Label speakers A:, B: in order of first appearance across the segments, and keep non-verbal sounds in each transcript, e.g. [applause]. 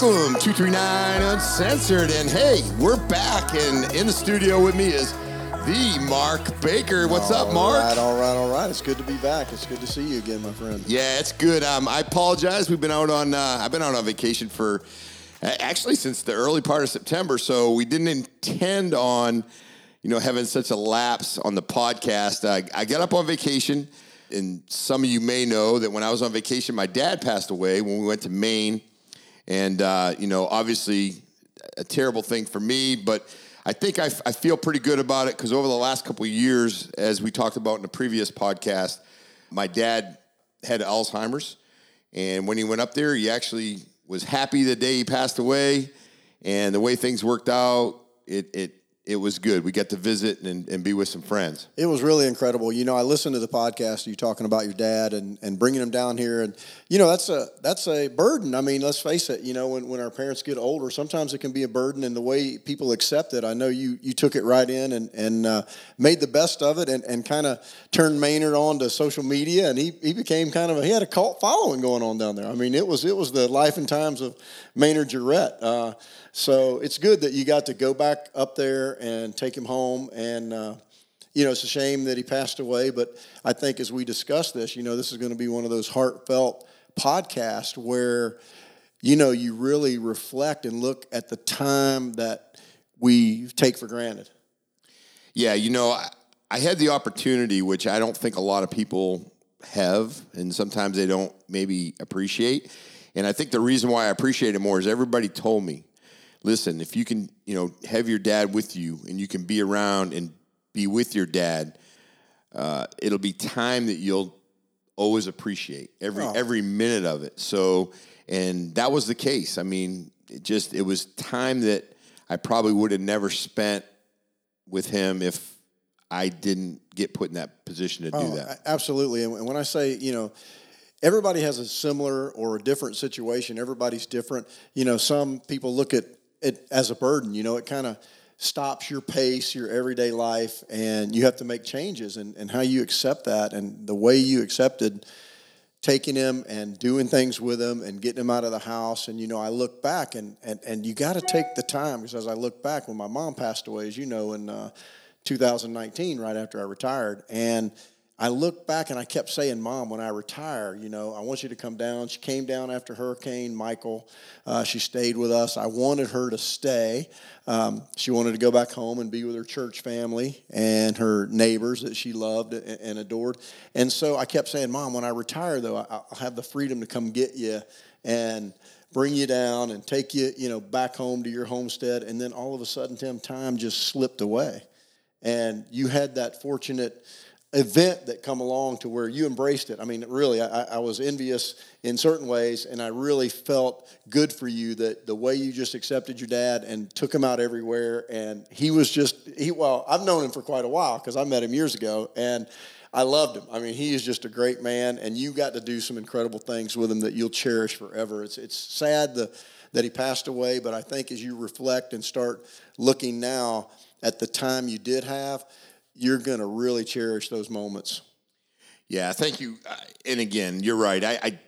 A: Welcome, 239 Uncensored. And hey, we're back. And in the studio with me is the Mark Baker. What's up, Mark?
B: All right, all right, all right. It's good to be back. It's good to see you again, my friend.
A: Yeah, it's good. Um, I apologize. We've been out on, uh, I've been out on vacation for uh, actually since the early part of September. So we didn't intend on, you know, having such a lapse on the podcast. Uh, I got up on vacation. And some of you may know that when I was on vacation, my dad passed away when we went to Maine. And, uh, you know, obviously a terrible thing for me, but I think I, I feel pretty good about it because over the last couple of years, as we talked about in the previous podcast, my dad had Alzheimer's. And when he went up there, he actually was happy the day he passed away. And the way things worked out, it, it, it was good. We got to visit and, and be with some friends.
B: It was really incredible. You know, I listened to the podcast you talking about your dad and, and bringing him down here, and you know that's a that's a burden. I mean, let's face it. You know, when, when our parents get older, sometimes it can be a burden, and the way people accept it. I know you you took it right in and and uh, made the best of it, and, and kind of turned Maynard on to social media, and he he became kind of a, he had a cult following going on down there. I mean, it was it was the life and times of Maynard Jarrett. Uh, so it's good that you got to go back up there and take him home. And, uh, you know, it's a shame that he passed away. But I think as we discuss this, you know, this is going to be one of those heartfelt podcasts where, you know, you really reflect and look at the time that we take for granted.
A: Yeah, you know, I, I had the opportunity, which I don't think a lot of people have, and sometimes they don't maybe appreciate. And I think the reason why I appreciate it more is everybody told me listen, if you can, you know, have your dad with you and you can be around and be with your dad, uh, it'll be time that you'll always appreciate every oh. every minute of it. So, and that was the case. I mean, it just it was time that I probably would have never spent with him if I didn't get put in that position to oh, do that.
B: Absolutely. And when I say, you know, everybody has a similar or a different situation. Everybody's different. You know, some people look at it as a burden. You know, it kind of stops your pace, your everyday life, and you have to make changes. And, and how you accept that and the way you accepted taking him and doing things with him and getting him out of the house. And, you know, I look back and, and, and you got to take the time because as I look back when my mom passed away, as you know, in uh, 2019, right after I retired, and – I looked back and I kept saying, Mom, when I retire, you know, I want you to come down. She came down after Hurricane Michael. Uh, she stayed with us. I wanted her to stay. Um, she wanted to go back home and be with her church family and her neighbors that she loved and adored. And so I kept saying, Mom, when I retire, though, I'll have the freedom to come get you and bring you down and take you, you know, back home to your homestead. And then all of a sudden, Tim, time just slipped away. And you had that fortunate event that come along to where you embraced it. I mean, really, I, I, was envious in certain ways, and I really felt good for you that the way you just accepted your dad and took him out everywhere. And he was just, he, well, I've known him for quite a while because I met him years ago, and I loved him. I mean, he is just a great man, and you got to do some incredible things with him that you'll cherish forever. It's, it's sad the, that he passed away, but I think as you reflect and start looking now at the time you did have, you're going to really cherish those moments.
A: Yeah, thank you. And again, you're right. I, I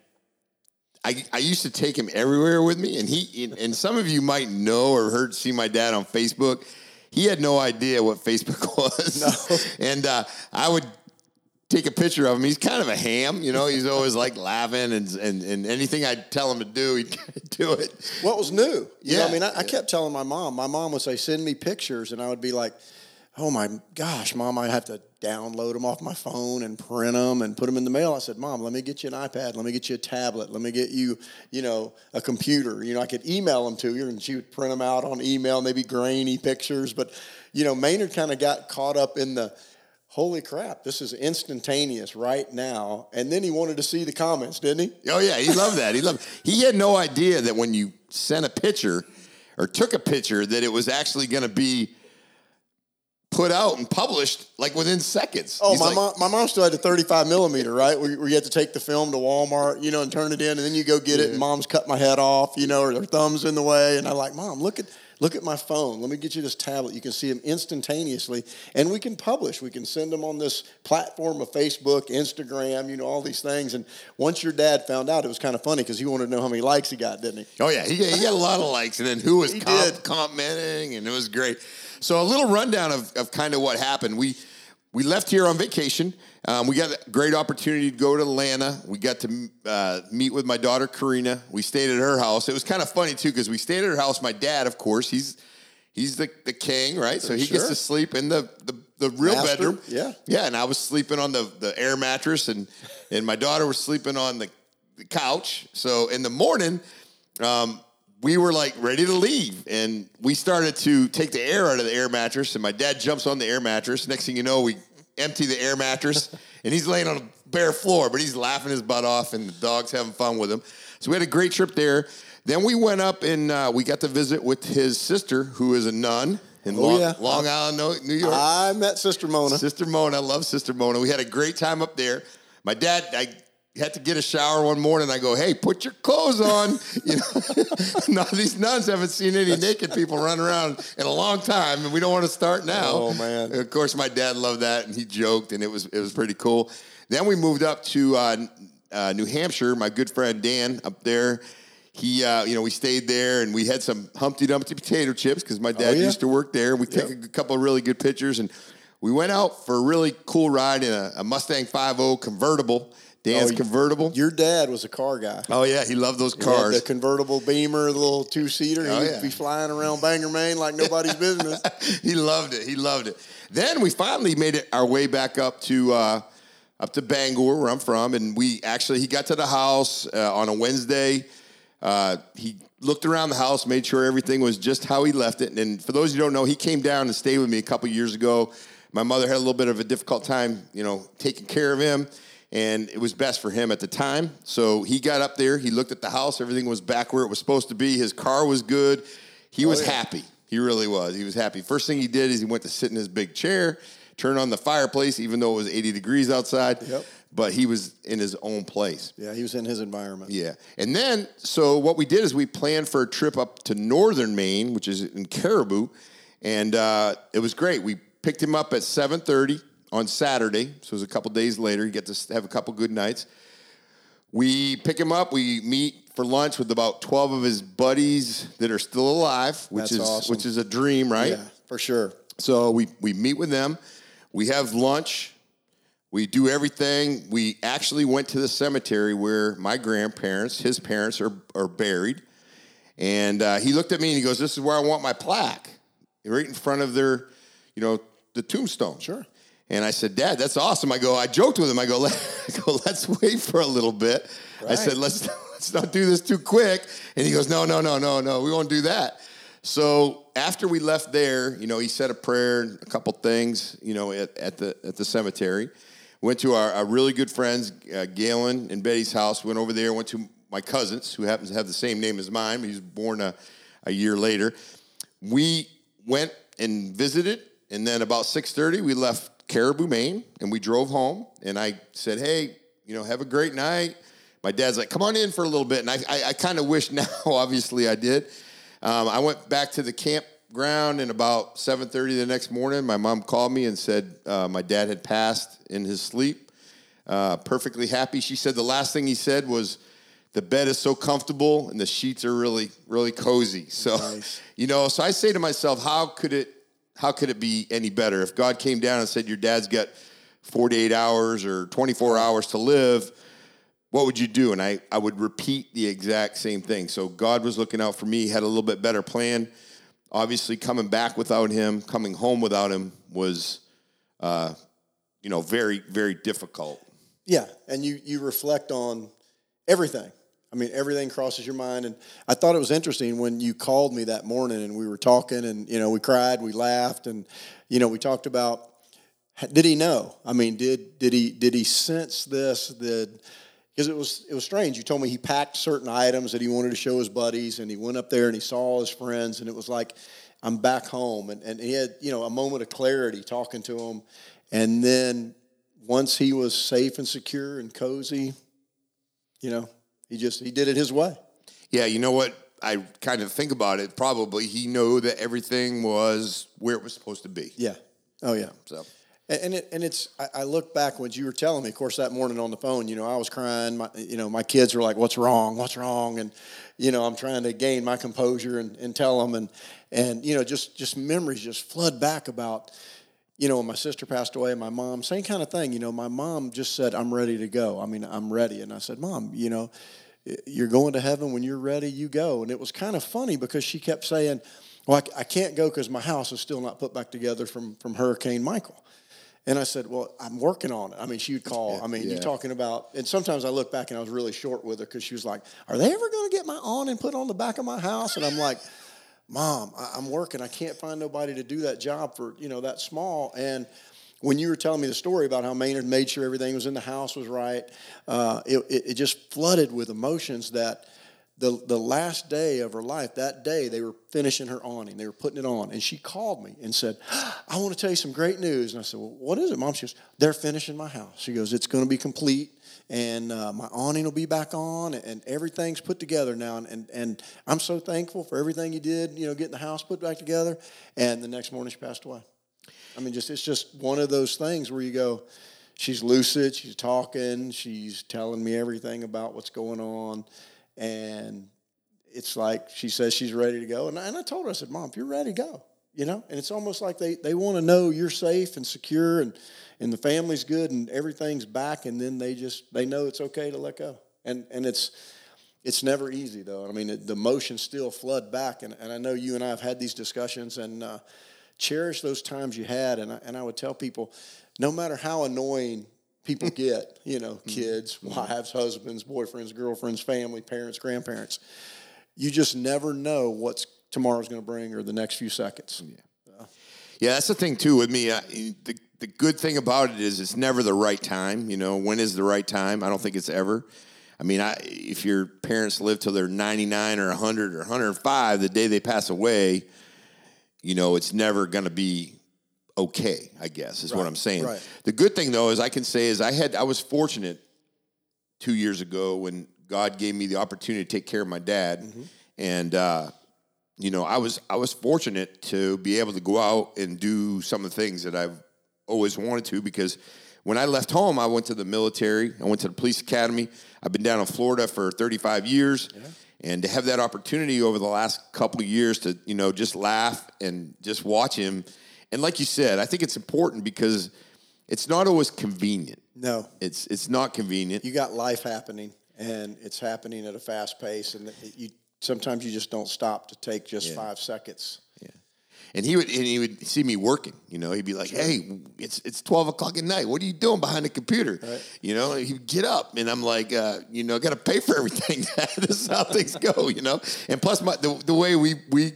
A: I, I, used to take him everywhere with me, and he and some of you might know or heard see my dad on Facebook. He had no idea what Facebook [laughs] was, no. and uh, I would take a picture of him. He's kind of a ham, you know. He's always like laughing, and and, and anything I'd tell him to do, he'd [laughs] do it.
B: What was new? You yeah, know, I mean, I, I kept telling my mom. My mom would say, "Send me pictures," and I would be like oh my gosh, mom, I have to download them off my phone and print them and put them in the mail. I said, mom, let me get you an iPad. Let me get you a tablet. Let me get you, you know, a computer. You know, I could email them to you and she would print them out on email, maybe grainy pictures. But, you know, Maynard kind of got caught up in the, holy crap, this is instantaneous right now. And then he wanted to see the comments, didn't he?
A: Oh yeah, he loved that. He loved. It. He had no idea that when you sent a picture or took a picture that it was actually going to be put out and published like within seconds.
B: Oh,
A: He's
B: my
A: like,
B: mom, my mom still had the 35 millimeter, right? Where, where you had to take the film to Walmart, you know, and turn it in, and then you go get it, and mom's cut my head off, you know, or their thumb's in the way, and I'm like, mom, look at look at my phone. Let me get you this tablet. You can see them instantaneously, and we can publish. We can send them on this platform of Facebook, Instagram, you know, all these things. And once your dad found out, it was kind of funny because he wanted to know how many likes he got, didn't he?
A: Oh yeah, he, he got a lot of likes, and then who was
B: He
A: com-
B: did.
A: commenting, and it was great. So a little rundown of, of kind of what happened. We we left here on vacation. Um, we got a great opportunity to go to Atlanta. We got to uh, meet with my daughter Karina. We stayed at her house. It was kind of funny too because we stayed at her house. My dad, of course, he's he's the, the king, right? So he gets to sleep in the the, the real
B: Master,
A: bedroom.
B: yeah.
A: yeah. And I was sleeping on the the air mattress, and and my daughter was sleeping on the, the couch. So in the morning, um, we were like ready to leave, and we started to take the air out of the air mattress. And my dad jumps on the air mattress. Next thing you know, we empty the air mattress, [laughs] and he's laying on a bare floor, but he's laughing his butt off, and the dog's having fun with him. So we had a great trip there. Then we went up and uh, we got to visit with his sister, who is a nun in
B: Oh,
A: Long,
B: yeah.
A: Long Island, New York.
B: I met Sister Mona.
A: Sister Mona, I love Sister Mona. We had a great time up there. My dad, I had to get a shower one morning. I go, hey, put your clothes on. [laughs] You know, [laughs] these nuns haven't seen any naked people run around in a long time, and we don't want to start now.
B: Oh, man.
A: And of course, my dad loved that, and he joked, and it was it was pretty cool. Then we moved up to uh, uh, New Hampshire. My good friend Dan up there. He, uh, you know, we stayed there and we had some Humpty Dumpty potato chips because my dad
B: Oh, yeah.
A: used to work there. We took a couple of really good pictures and we went out for a really cool ride in a, a Mustang 5.0 convertible, Dan's
B: Oh,
A: convertible.
B: Your dad was a car guy.
A: Oh yeah, he loved those cars.
B: the convertible Beamer, the little two seater.
A: Oh,
B: He'd
A: yeah.
B: be flying around Bangor, Maine like nobody's [laughs] business.
A: he loved it. He loved it. Then we finally made it our way back up to uh, up to Bangor, where I'm from, and we actually he got to the house uh, on a Wednesday. Uh, he looked around the house, made sure everything was just how he left it. And for those who don't know, he came down and stayed with me a couple years ago. My mother had a little bit of a difficult time, you know, taking care of him, and it was best for him at the time. So he got up there, he looked at the house, everything was back where it was supposed to be. His car was good. He was
B: yeah.
A: happy. He really was. He was happy. First thing he did is he went to sit in his big chair, turn on the fireplace, even though it was 80 degrees outside.
B: Yep.
A: But he was in his own place.
B: Yeah, he was in his environment.
A: Yeah. And then, so what we did is we planned for a trip up to northern Maine, which is in Caribou, and uh, it was great. We picked him up at 7.30 on Saturday, so it was a couple days later. You get to have a couple good nights. We pick him up. We meet for lunch with about 12 of his buddies that are still alive, which
B: That's
A: is
B: awesome.
A: which is a dream, right?
B: Yeah, for sure.
A: So we, we meet with them. We have lunch. We do everything. We actually went to the cemetery where my grandparents, his parents, are, are buried. And uh, he looked at me and he goes, This is where I want my plaque, right in front of their, you know, the tombstone.
B: Sure.
A: And I said, Dad, that's awesome. I go, I joked with him. I go, Let, [laughs] I go let's wait for a little bit. I said, let's, [laughs] let's not do this too quick. And he goes, No, no, no, no, no, we won't do that. So after we left there, you know, he said a prayer a couple things, you know, at, at the at the cemetery. Went to our, our really good friends, uh, Galen and Betty's house. Went over there. Went to my cousins, who happens to have the same name as mine. He was born a, a year later. We went and visited, and then about six thirty, we left Caribou, Maine, and we drove home. And I said, "Hey, you know, have a great night." My dad's like, "Come on in for a little bit," and I, I, I kind of [laughs] wish now, obviously, I did. Um, I went back to the campground, and about seven thirty the next morning, my mom called me and said uh, my dad had passed in his sleep. Uh, perfectly happy. She said the last thing he said was, "The bed is so comfortable and the sheets are really, really cozy." So,
B: Nice. [laughs]
A: you know, so I say to myself, how could it, how could it be any better if God came down and said, "Your dad's got 48 hours or 24 hours to live"? what would you do? And I, I would repeat the exact same thing. So God was looking out for me, had a little bit better plan. Obviously, coming back without him, coming home without him was, uh, you know, very, very difficult.
B: Yeah, and you you reflect on everything. I mean, everything crosses your mind. And I thought it was interesting when you called me that morning and we were talking, and you know, we cried, we laughed, and you know, we talked about did he know? I mean, did did he did he sense this? That because it was it was strange. You told me he packed certain items that he wanted to show his buddies, and he went up there and he saw his friends, and it was like I'm back home, and and he had you know a moment of clarity talking to him, and then once he was safe and secure and cozy, you know, he just he did it his way.
A: Yeah, you know what? I kind of think about it. Probably he knew that everything was where it was supposed to be.
B: Yeah. Oh yeah.
A: So
B: And and, it, and it's I, I look back when you were telling me, of course, that morning on the phone, you know, I was crying. My, you know, my kids were like, "What's wrong? What's wrong?" And you know, I'm trying to gain my composure and, and tell them, and and you know, just just memories just flood back about, you know, when my sister passed away, my mom, same kind of thing. You know, my mom just said, "I'm ready to go." I mean, I'm ready, and I said, "Mom, you know." You're going to heaven when you're ready, you go. And it was kind of funny because she kept saying, Well, I, I can't go because my house is still not put back together from, from Hurricane Michael. And I said, Well, I'm working on it. I mean, she would call. I mean,
A: Yeah.
B: you're talking about, and sometimes I look back and I was really short with her because she was like, Are they ever going to get my awning put on the back of my house? And I'm like, Mom, I, I'm working. I can't find nobody to do that job for, you know, that small. And when you were telling me the story about how Maynard made sure everything was in the house was right, uh, it, it, it just flooded with emotions that the, the last day of her life, that day, they were finishing her awning. They were putting it on. And she called me and said, I want to tell you some great news. And I said, Well, what is it, Mom? She goes, They're finishing my house. She goes, It's going to be complete. And uh, my awning will be back on, and everything's put together now. And, and, and I'm so thankful for everything you did, you know, getting the house put back together. And the next morning, she passed away. I mean, just it's just one of those things where you go, she's lucid, she's talking, she's telling me everything about what's going on, and it's like she says she's ready to go. And I, and I told her, I said, Mom, if you're ready, go. You know, and it's almost like they, they want to know you're safe and secure and, and the family's good and everything's back, and then they just they know it's okay to let go. And and it's it's never easy though. I mean, it, the emotions still flood back, and, and I know you and I have had these discussions, and uh, cherish those times you had. And I, and I would tell people, no matter how annoying people [laughs] get, you know, kids, wives, husbands, boyfriends, girlfriends, family, parents, grandparents, you just never know what's tomorrow's going to bring or the next few seconds.
A: Yeah, yeah. that's the thing too with me. Uh, the the good thing about it is it's never the right time. You know, when is the right time? I don't think it's ever. I mean, I, if your parents live till they're 99 or 100 or 105, the day they pass away, you know, it's never going to be okay, I guess, is what I'm saying.
B: right.
A: The good thing though is I can say is I had I was fortunate 2 years ago when God gave me the opportunity to take care of my dad
B: Mm-hmm.
A: and uh you know, I was I was fortunate to be able to go out and do some of the things that I've always wanted to because when I left home, I went to the military. I went to the police academy. I've been down in Florida for 35 years, and to have that opportunity over the last couple of years to you know just laugh and just watch him, and like you said, I think it's important because it's not always convenient.
B: No,
A: It's it's not convenient.
B: you got life happening, and it's happening at a fast pace, and you sometimes you just don't stop to take just five seconds.
A: And he would and he would see me working. You know, he'd be like, "Hey, it's it's twelve o'clock at night. What are you doing behind the computer?" You know, he'd get up, and I'm like, uh, "You know, got to pay for everything. [laughs] this is how things go." You know, and plus, my the, the way we we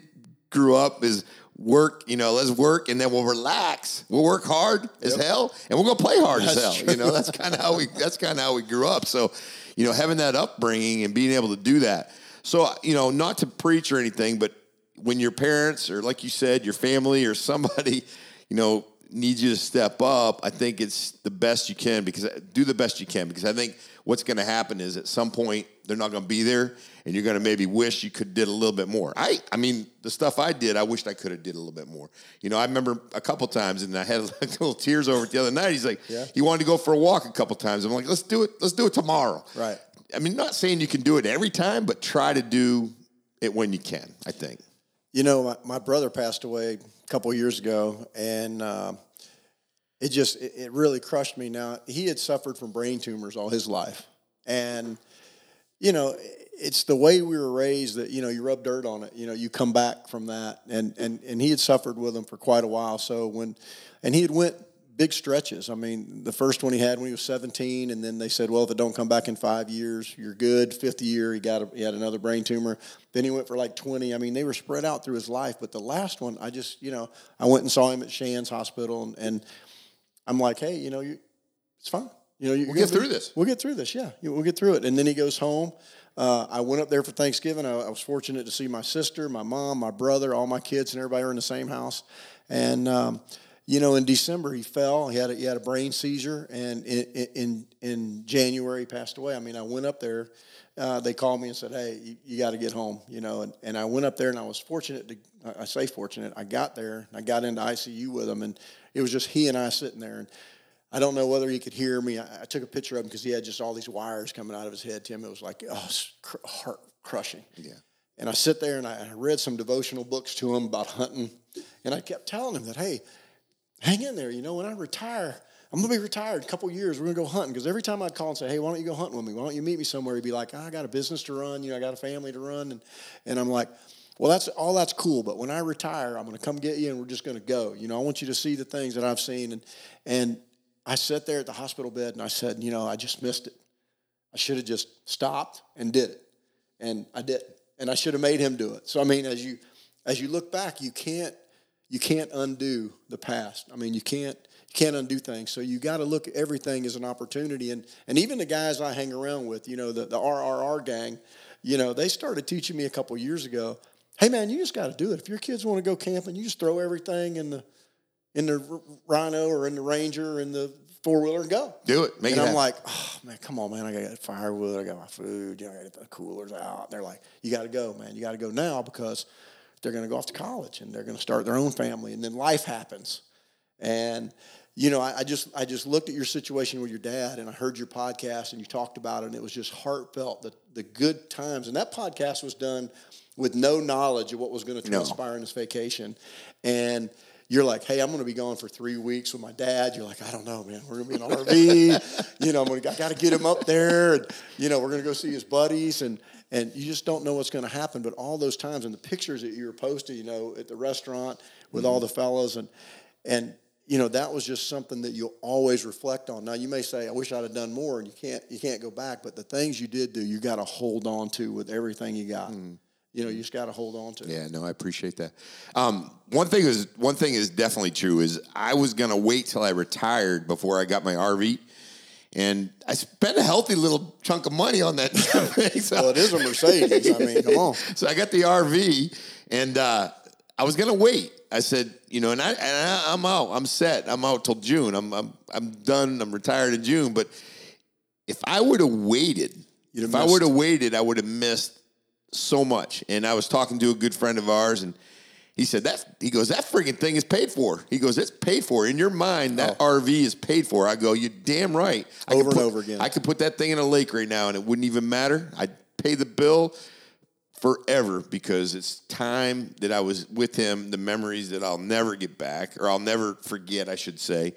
A: grew up is work. You know, let's work, and then we'll relax. We'll work hard as hell, and we're gonna play hard as
B: That's
A: hell. You know, that's kind of how we that's kind of how we grew up. So, you know, having that upbringing and being able to do that. So, you know, not to preach or anything, but when your parents or like you said, your family or somebody, [laughs] you know, needs you to step up, I think it's the best you can because do the best you can because I think what's going to happen is at some point they're not going to be there and you're going to maybe wish you could did a little bit more. I I mean, the stuff I did, I wished I could have did a little bit more. You know, I remember a couple times and I had [laughs] like little tears over it the other night. He's like,
B: Yeah.
A: he wanted to go for a walk a couple times. I'm like, let's do it. Let's do it tomorrow.
B: Right.
A: I mean, not saying you can do it every time, but try to do it when you can. I think.
B: You know, my, my brother passed away a couple years ago, and uh, it just it, it really crushed me. Now he had suffered from brain tumors all his life, and you know, it's the way we were raised that you know you rub dirt on it. You know, you come back from that, and and and he had suffered with them for quite a while. So when, and he had went big stretches. I mean, the first one he had when he was 17, and then they said, well, if it don't come back in five years, you're good. Fifth year, he got a, he had another brain tumor. Then he went for like 20. I mean, they were spread out through his life. But the last one, I just, you know, I went and saw him at Shands Hospital, and, and I'm like, hey, you know, you, it's fine. You You know,
A: We'll get through this.
B: We'll get through this. Yeah, we'll get through it. And then he goes home. Uh, I went up there for Thanksgiving. I, I, was fortunate to see my sister, my mom, my brother, all my kids, and everybody were in the same house. And um, you know, in December he fell. He had a, he had a brain seizure, and in, in in January he passed away. I mean, I went up there. Uh, they called me and said, "Hey, you, you got to get home," you know. And, and I went up there, and I was fortunate to. I say fortunate. I got there, and I got into ICU with him, and it was just he and I sitting there, and I don't know whether he could hear me. I, I took a picture of him because he had just all these wires coming out of his head. Tim, it was like oh, cr- heart crushing.
A: Yeah.
B: And I sit there and I read some devotional books to him about hunting, and I kept telling him that, hey, hang in there. You know, when I retire, I'm gonna be retired in a couple years. We're gonna go hunting because every time I'd call and say, "Hey, why don't you go hunting with me? Why don't you meet me somewhere?" He'd be like, oh, "I got a business to run. You know, I got a family to run," and and I'm like, "Well, that's all that's cool, but when I retire, I'm gonna come get you, and we're just gonna go. You know, I want you to see the things that I've seen." And and I sat there at the hospital bed and I said, "You know, I just missed it. I should have just stopped and did it, and I didn't. And I should have made him do it." So I mean, as you as you look back, you can't you can't undo the past. I mean, you can't can't undo things. So you got to look at everything as an opportunity. And and even the guys I hang around with, you know, the, the RRR gang, you know, they started teaching me a couple years ago. Hey man, you just got to do it. If your kids want to go camping, you just throw everything in the in the Rhino or in the Ranger or in the four wheeler and go.
A: Do it. Make
B: and
A: it
B: I'm
A: happen.
B: like, oh man, come on, man. I got firewood. I got my food. You know, I got the coolers out. They're like, you got to go, man. You got to go now because they're going to go off to college and they're going to start their own family, and then life happens. And you know, I, I, just I just looked at your situation with your dad, and I heard your podcast, and you talked about it, and it was just heartfelt the the good times. And that podcast was done with no knowledge of what was going to transpire no. in this vacation, and you're like, hey, I'm going to be gone for three weeks with my dad. You're like, I don't know, man. We're going to be in an RV. [laughs] you know, I'm gonna, I got to get him up there. And, you know, we're going to go see his buddies. And, and you just don't know what's going to happen. But all those times and the pictures that you were posting, you know, at the restaurant with mm-hmm. all the fellows and, and you know that was just something that you'll always reflect on. Now you may say, "I wish I'd have done more," and you can't you can't go back. But the things you did do, you got to hold on to with everything you got. Mm. You know, you just got to hold on to.
A: Yeah, no, I appreciate that. Um, one thing is one thing is definitely true is I was gonna wait till I retired before I got my RV. And I spent a healthy little chunk of money on that. [laughs]
B: So. Well, it is a Mercedes. I mean, come on. [laughs]
A: So I got the RV, and uh, I was gonna wait. I said, you know, and I, and I am out. I'm set. I'm out till June. I'm I'm I'm done. I'm retired in June. But if I would have waited, if missed. I would have waited, I would have missed so much. And I was talking to a good friend of ours, and he said that he goes that freaking thing is paid for. He goes, it's paid for in your mind. That oh. RV is paid for. I go, you damn right.
B: I over
A: put,
B: and over again.
A: I could put that thing in a lake right now, and it wouldn't even matter. I'd pay the bill forever because it's time that I was with him, the memories that I'll never get back or I'll never forget, I should say.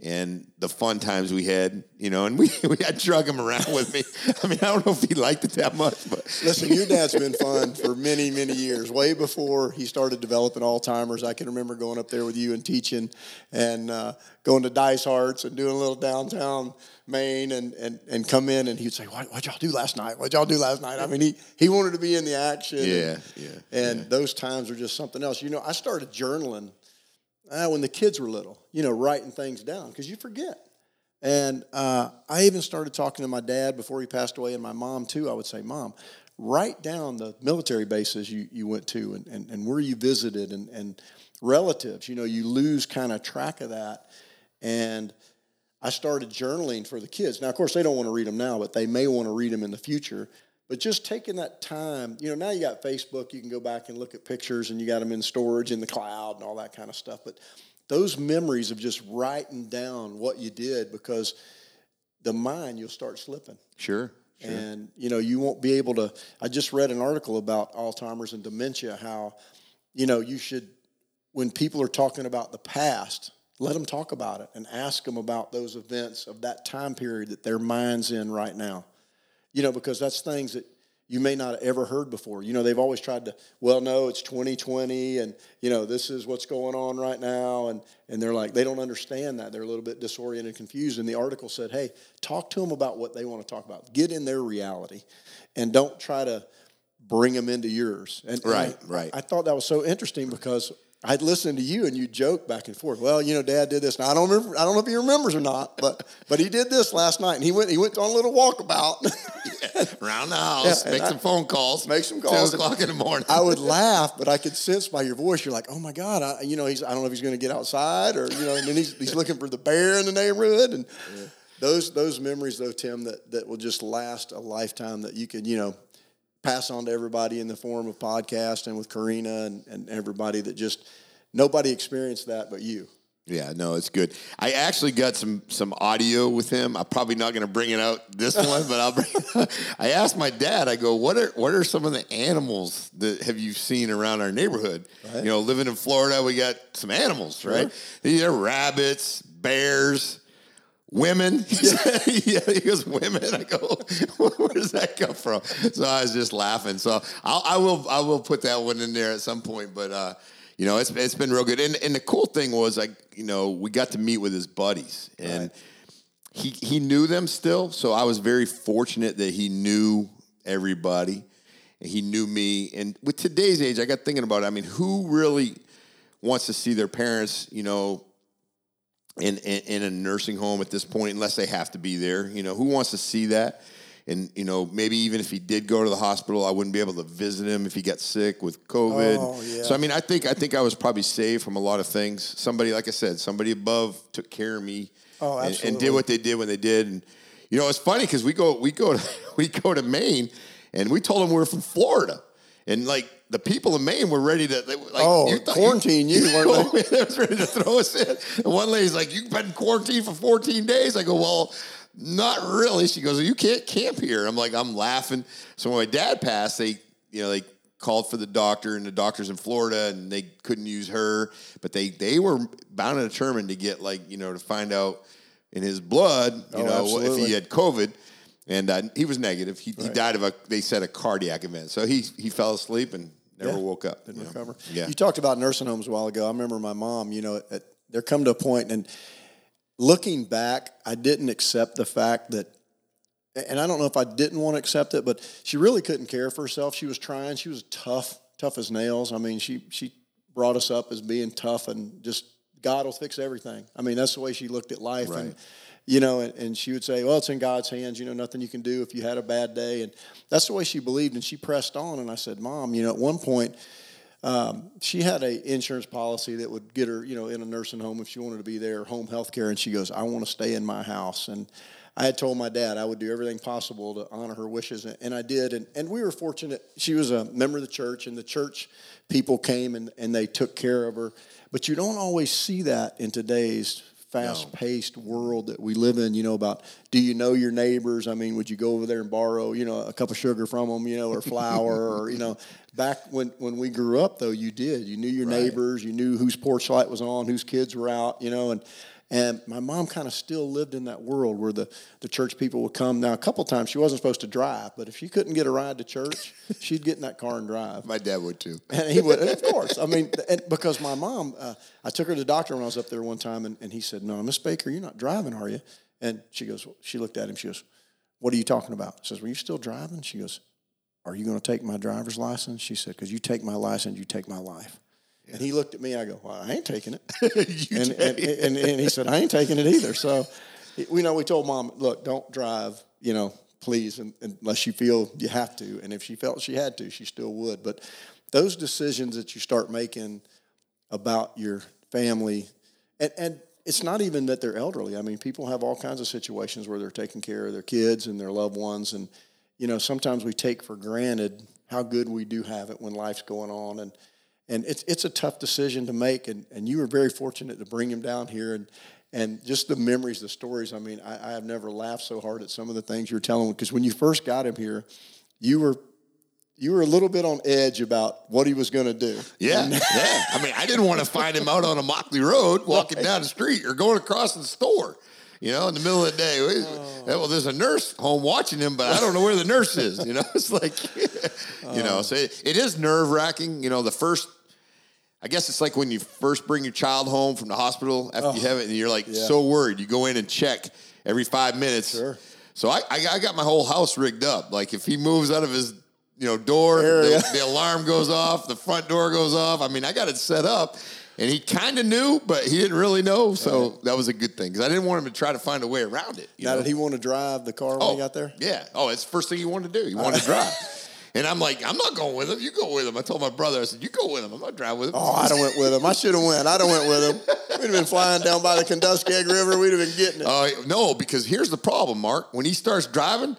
A: And the fun times we had, you know, and we, [laughs] we had drug him around with me. I mean, I don't know if he liked it that much, but [laughs]
B: listen, your dad's been fun for many, many years. Way before he started developing Alzheimer's, I can remember going up there with you and teaching, and uh, going to Dysart's and doing a little downtown Maine and, and, and come in and he'd say, what, what y'all do last night? What'd y'all do last night? I mean, he, he wanted to be in the action.
A: Yeah, and,
B: yeah.
A: And
B: yeah. those times were just something else. You know, I started journaling uh, when the kids were little, you know, writing things down because you forget. And uh, I even started talking to my dad before he passed away and my mom too. I would say, Mom, write down the military bases you, you went to and, and, and where you visited and, and relatives. You know, you lose kind of track of that. And – I started journaling for the kids. Now, of course, they don't want to read them now, but they may want to read them in the future. But just taking that time, you know, now you got Facebook, you can go back and look at pictures and you got them in storage in the cloud and all that kind of stuff. But those memories of just writing down what you did because the mind, you'll start slipping.
A: Sure.
B: Sure. And you know you won't be able to. I just read an article about Alzheimer's and dementia. How you know you should when people are talking about the past, let them talk about it and ask them about those events of that time period that their mind's in right now. You know, because that's things that you may not have ever heard before. You know, they've always tried to, well, no, it's 2020 and, you know, this is what's going on right now. And, and they're like, they don't understand that. They're a little bit disoriented, confused. And the article said, hey, talk to them about what they want to talk about. Get in their reality and don't try to bring them into yours. And,
A: right,
B: and
A: right.
B: I thought that was so interesting because I'd listen to you and you joke back and forth. Well, you know, Dad did this. Now I don't remember. I don't know if he remembers or not, but but he did this last night, and he went he went on a little walkabout. [laughs]
A: Around the house,
B: Yeah,
A: make some
B: I-
A: phone calls,
B: make some calls.
A: Two o'clock in the morning.
B: I would [laughs] laugh, but I could sense by your voice, you're like, oh my God, I, you know, he's, I don't know if he's going to get outside or, you know, and then he's, he's looking for the bear in the neighborhood. And those, those memories though, Tim, that, that will just last a lifetime that you could, you know, pass on to everybody in the form of podcast and with Karina and, and everybody that just, nobody experienced that but you.
A: Yeah, no, it's good. I actually got some some audio with him. I'm probably not going to bring it out this [laughs] one, but I'll bring. [laughs] I asked my dad. I go, "What are what are some of the animals that have you seen around our neighborhood? You know, living in Florida, we got some animals, right? These are rabbits, bears." Women, [laughs] yeah, he goes women. I go, [laughs] where does that come from? So I was just laughing. So I'll, I will, I will put that one in there at some point. But uh, you know, it's it's been real good. And and the cool thing was, like, you know, we got to meet with his buddies, and he he knew them still. So I was very fortunate that he knew everybody, and he knew me. And with today's age, I got thinking about. It. I mean, who really wants to see their parents? You know, in, in in a nursing home at this point, unless they have to be there. You know, who wants to see that? And you know, maybe even if he did go to the hospital, I wouldn't be able to visit him if he got sick with COVID.
B: Oh, yeah.
A: So I mean, I think I think I was probably saved from a lot of things. Somebody, like I said, somebody above took care of me.
B: Oh,
A: and- and, did what they did when they did. And you know, it's funny because we go we go to [laughs] we go to Maine, and we told them we were from Florida, and like. The people in Maine were ready to they, were like
B: Oh,
A: thought
B: quarantine you, [laughs] weren't they?
A: they was ready to throw us in. And one lady's like, "You've been quarantined for 14 days." I go, "Well, not really." She goes, "You can't camp here." I'm like, I'm laughing. So when my dad passed, they, you know, they called for the doctor, and the doctor's in Florida, and they couldn't use her, but they they were bound and determined to get like, you know, to find out in his blood, you
B: Oh,
A: know, if he had COVID. And uh, he was negative. He, he died of a, they said, a cardiac event. So he he fell asleep and never
B: Yeah.
A: woke up.
B: Didn't
A: you know.
B: recover.
A: Yeah.
B: You talked about nursing homes a while ago. I remember my mom, you know, at, there come to a point and looking back, I didn't accept the fact that and I don't know if I didn't want to accept it, but she really couldn't care for herself. She was trying. She was tough, tough as nails. I mean, she she brought us up as being tough and just God will fix everything. I mean, that's the way she looked at life. And you know, and, and she would say, "Well, it's in God's hands. You know, nothing you can do if you had a bad day." And that's the way she believed. And she pressed on. And I said, "Mom, you know, at one point." Um, she had a insurance policy that would get her, you know, in a nursing home if she wanted to be there, home health care. And she goes, I want to stay in my house. And I had told my dad I would do everything possible to honor her wishes, and, and I did. And, and we were fortunate. She was a member of the church, and the church people came and, and they took care of her. But you don't always see that in today's fast paced world that we live in, you know, about do you know your neighbors? I mean, would you go over there and borrow, you know, a cup of sugar from them, you know, or flour or, you know, back when, when we grew up though, you did, you knew your neighbors, you knew whose porch light was on, whose kids were out, you know, and, and my mom kind of still lived in that world where the, the church people would come. Now, a couple times she wasn't supposed to drive, but if she couldn't get a ride to church, [laughs] she'd get in that car and drive.
A: My dad would too.
B: And he would, of course. I mean, and because my mom, uh, I took her to the doctor when I was up there one time, and, and he said, "No, Miss Baker, you're not driving, are you?" And she goes, she looked at him. She goes, "What are you talking about?" I says, "Were you still driving?" She goes, "Are you going to take my driver's license?" She said, "Because you take my license, you take my life." And he looked at me. I go, "Well, I ain't taking it." [laughs] and, and, and, and he said, "I ain't taking it either." So, we know we told mom, "Look, don't drive. You know, please, unless you feel you have to." And if she felt she had to, she still would. But those decisions that you start making about your family, and, and it's not even that they're elderly. I mean, people have all kinds of situations where they're taking care of their kids and their loved ones, and you know, sometimes we take for granted how good we do have it when life's going on, and and it's it's a tough decision to make. And and you were very fortunate to bring him down here, and and just the memories, the stories. I mean, I, I have never laughed so hard at some of the things you're telling because when you first got him here, you were you were a little bit on edge about what he was going to do.
A: Yeah, [laughs] yeah. I mean, I didn't want to find him out on Immokalee Road walking down the street or going across the store. You know, in the middle of the day. We- oh. Well, there's a nurse home watching him, but I don't know where the nurse is. You know, [laughs] it's like, [laughs] you know, oh. so it, it is nerve wracking. You know, the first, I guess it's like when you first bring your child home from the hospital after you oh, have it, and you're like so worried. You go in and check every five minutes.
B: Sure.
A: So I, I, I got my whole house rigged up. Like if he moves out of his you know door. The, the alarm goes off. The front door goes off. I mean, I got it set up. And he kind of knew, but he didn't really know. So that was a good thing because I didn't want him to try to find a way around it. you
B: Now,
A: know?
B: did he want to drive the car when he oh, got there?
A: Yeah. Oh, it's the first thing he wanted to do. He wanted to [laughs] drive. And I'm like, I'm not going with him. You go with him. I told my brother, I said, you go with him. I'm not driving with him.
B: Oh, I'd have went with him. I should have went. I'd have went with him. We'd have been flying down by the Kenduskeag River. We'd have been getting it.
A: Uh, no, because here's the problem, Mark. When he starts driving,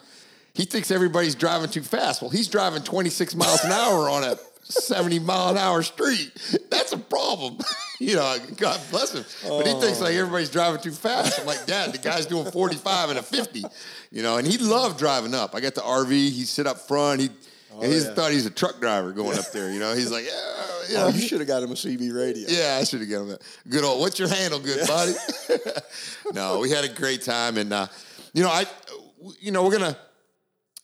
A: he thinks everybody's driving too fast. Well, he's driving 26 miles an hour on a 70 mile an hour street. That's a problem. [laughs] you know, God bless him. But he thinks like everybody's driving too fast. I'm like, Dad, the guy's doing 45 and a 50. You know, and he loved driving up. I got the RV. he'd sit up front. He and he
B: yeah.
A: thought he's a truck driver going up there. You know, he's like, yeah, yeah.
B: Oh, you should have got him a CB radio.
A: Yeah, I should have got him that. Good old, what's your handle, good buddy? [laughs] [laughs] no, we had a great time, and uh, you know, I, you know, we're gonna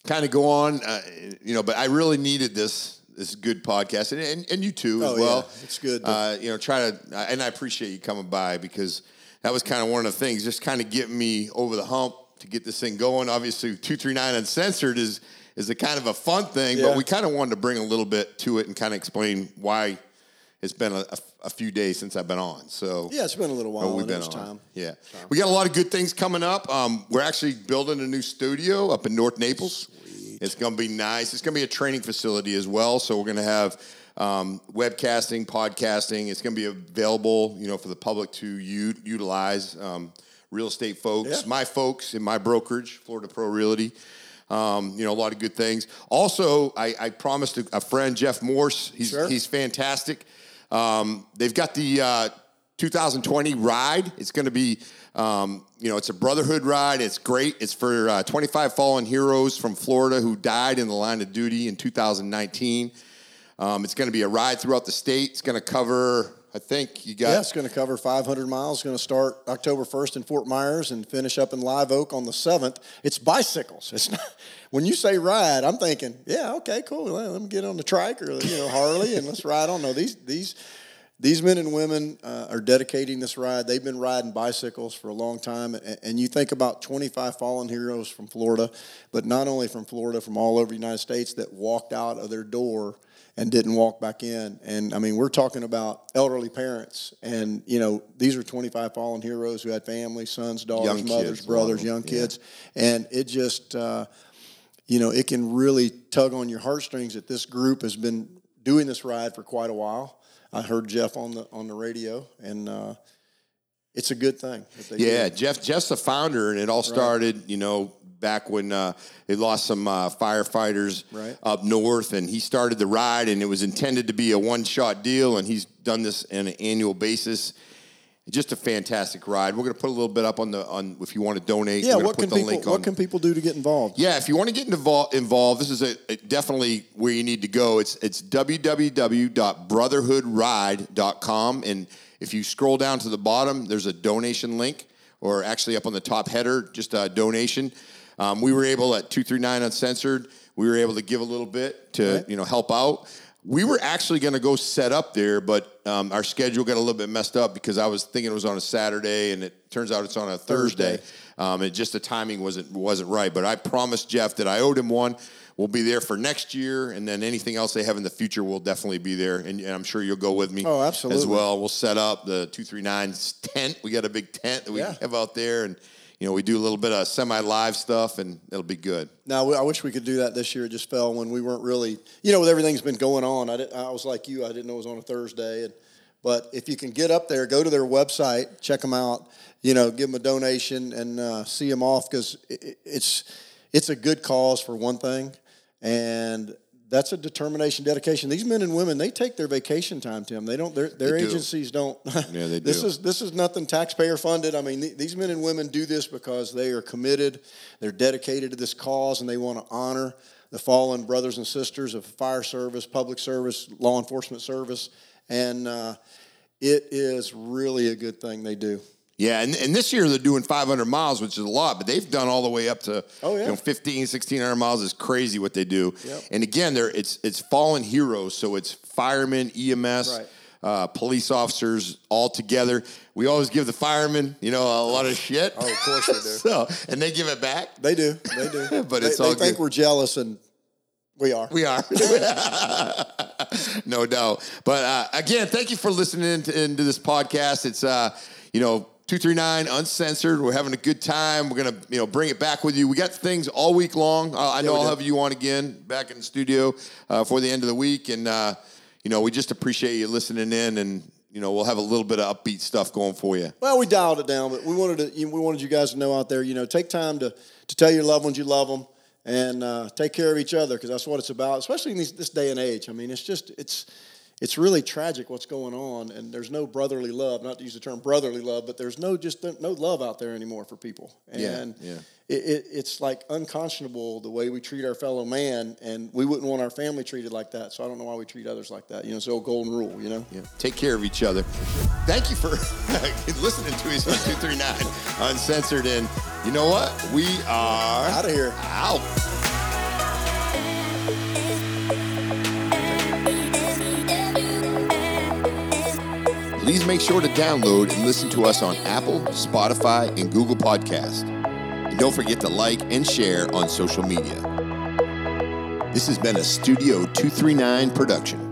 A: kind of go on, uh, you know, but I really needed this this good podcast, and and, and you too as
B: Oh,
A: well.
B: yeah. It's good to-
A: Uh, you know, try to, and I appreciate you coming by because that was kind of one of the things, just kind of getting me over the hump to get this thing going. Obviously, two three nine uncensored is is a kind of a fun thing, but we kind of wanted to bring a little bit to it and kind of explain why it's been a, a, a few days since I've been on. So
B: Yeah, it's been a little while.
A: Oh, we've been on.
B: time.
A: Yeah, we got a lot of good things coming up. Um, we're actually building a new studio up in North Naples. It's going to be nice. It's going to be a training facility as well. So we're going to have um, webcasting, podcasting. It's going to be available, you know, for the public to u- utilize. Um, real estate folks,
B: Yeah.
A: my folks in my brokerage, Florida Pro Realty. Um, you know, a lot of good things. Also, I, I promised a, a friend, Jeff Morse. He's
B: Sure.
A: he's fantastic. Um, they've got the uh, 2020 ride. It's going to be, um, you know, it's a brotherhood ride. It's great. It's for uh, 25 fallen heroes from Florida who died in the line of duty in 2019. Um, it's going to be a ride throughout the state. It's going to cover, I think you got.
B: Yeah, it's going to cover 500 miles. Going to start October 1st in Fort Myers and finish up in Live Oak on the 7th. It's bicycles. It's not, [laughs] when you say ride, I'm thinking, yeah, okay, cool. Let me get on the trike or you know Harley and let's ride on. No, these these these men and women uh, are dedicating this ride. They've been riding bicycles for a long time, and, and you think about 25 fallen heroes from Florida, but not only from Florida, from all over the United States that walked out of their door and didn't walk back in. And I mean, we're talking about elderly parents, and you know, these are 25 fallen heroes who had families, sons, daughters,
A: Young
B: mothers,
A: kids, a lot of
B: brothers, young
A: yeah.
B: kids, and it just. Uh, you know, it can really tug on your heartstrings that this group has been doing this ride for quite a while. I heard Jeff on the on the radio, and uh, it's a good thing. that they do
A: Yeah,
B: it.
A: Jeff. Jeff's the founder, and it all started, you know, back when uh, they lost some uh, firefighters
B: Right.
A: up north, and he started the ride, and it was intended to be a one-shot deal, and he's done this on an annual basis. Just a fantastic ride. We're going to put a little bit up on the on if you want to donate.
B: yeah. What can people What can people do to get involved?
A: yeah, if you want to get involved, involved, this is a, a- definitely where you need to go. It's it's www.brotherhoodride.com, and if you scroll down to the bottom, there's a donation link, or actually up on the top header, just a donation. Um, we were able at two three nine uncensored. We were able to give a little bit to
B: Right.
A: you know help out. We were actually going to go set up there, but um, our schedule got a little bit messed up because I was thinking it was on a Saturday, and it turns out it's on a Thursday.
B: Thursday.
A: Um, it just the timing wasn't wasn't right. But I promised Jeff that I owed him one. We'll be there for next year, and then anything else they have in the future we'll definitely be there. And, and I'm sure you'll go with me.
B: Oh, absolutely.
A: As well, we'll set up the two three nine [laughs] tent. We got a big tent that we
B: Yeah.
A: have out there, and you know we do a little bit of semi live stuff, and it'll be good.
B: Now, I wish we could do that this year. It just fell when we weren't really, you know, with everything's been going on. I, didn't, I was like you. I didn't know it was on a Thursday. And, but if you can get up there, go to their website, check them out. You know, give them a donation and uh, see them off because it, it's it's a good cause for one thing, and that's a determination, dedication. These men and women, they take their vacation time, Tim. They don't. Their, their
A: do.
B: agencies don't.
A: Yeah, they [laughs] do.
B: this is this is nothing taxpayer funded. I mean, th- these men and women do this because they are committed, they're dedicated to this cause, and they want to honor the fallen brothers and sisters of fire service, public service, law enforcement service, and uh, it is really a good thing they do.
A: Yeah, and, and this year they're doing 500 miles, which is a lot, but they've done all the way up to
B: Oh, yeah.
A: you know 15, 1600 miles is crazy what they do.
B: Yep.
A: And again, they're it's it's fallen heroes, so it's firemen, EMS,
B: Right.
A: uh, police officers all together. We always give the firemen, you know, a lot of shit.
B: Oh, of course they do. [laughs]
A: so, and they give it back.
B: They do, they do. [laughs]
A: But
B: they,
A: it's
B: they
A: all
B: think we're jealous, and We are.
A: We are. [laughs] no doubt. But uh, again, thank you for listening to, into this podcast. It's uh, you know. 239 uncensored. We're having a good time. We're gonna, you know, bring it back with you. We got things all week long. Uh, I know I'll
B: do.
A: have you on again back in the studio uh, for the end of the week, and uh, you know, we just appreciate you listening in, and you know, we'll have a little bit of upbeat stuff going for you.
B: Well, we dialed it down, but we wanted to. We wanted you guys to know out there. You know, take time to to tell your loved ones you love them and uh, take care of each other because that's what it's about. Especially in these, this day and age. I mean, it's just it's it's really tragic what's going on, and there's no brotherly love. Not to use the term brotherly love, but there's no just no love out there anymore for people. And
A: yeah.
B: It, it, it's like unconscionable the way we treat our fellow man, and we wouldn't want our family treated like that. So I don't know why we treat others like that. You know, it's the old golden rule. You know.
A: Yeah. Take care of each other. Thank you for [laughs] listening to us on 239 Uncensored. And you know what? We are
B: Out of here.
A: out. Please make sure to download and listen to us on Apple, Spotify, and Google Podcast. And don't forget to like and share on social media. This has been a Studio 239 production.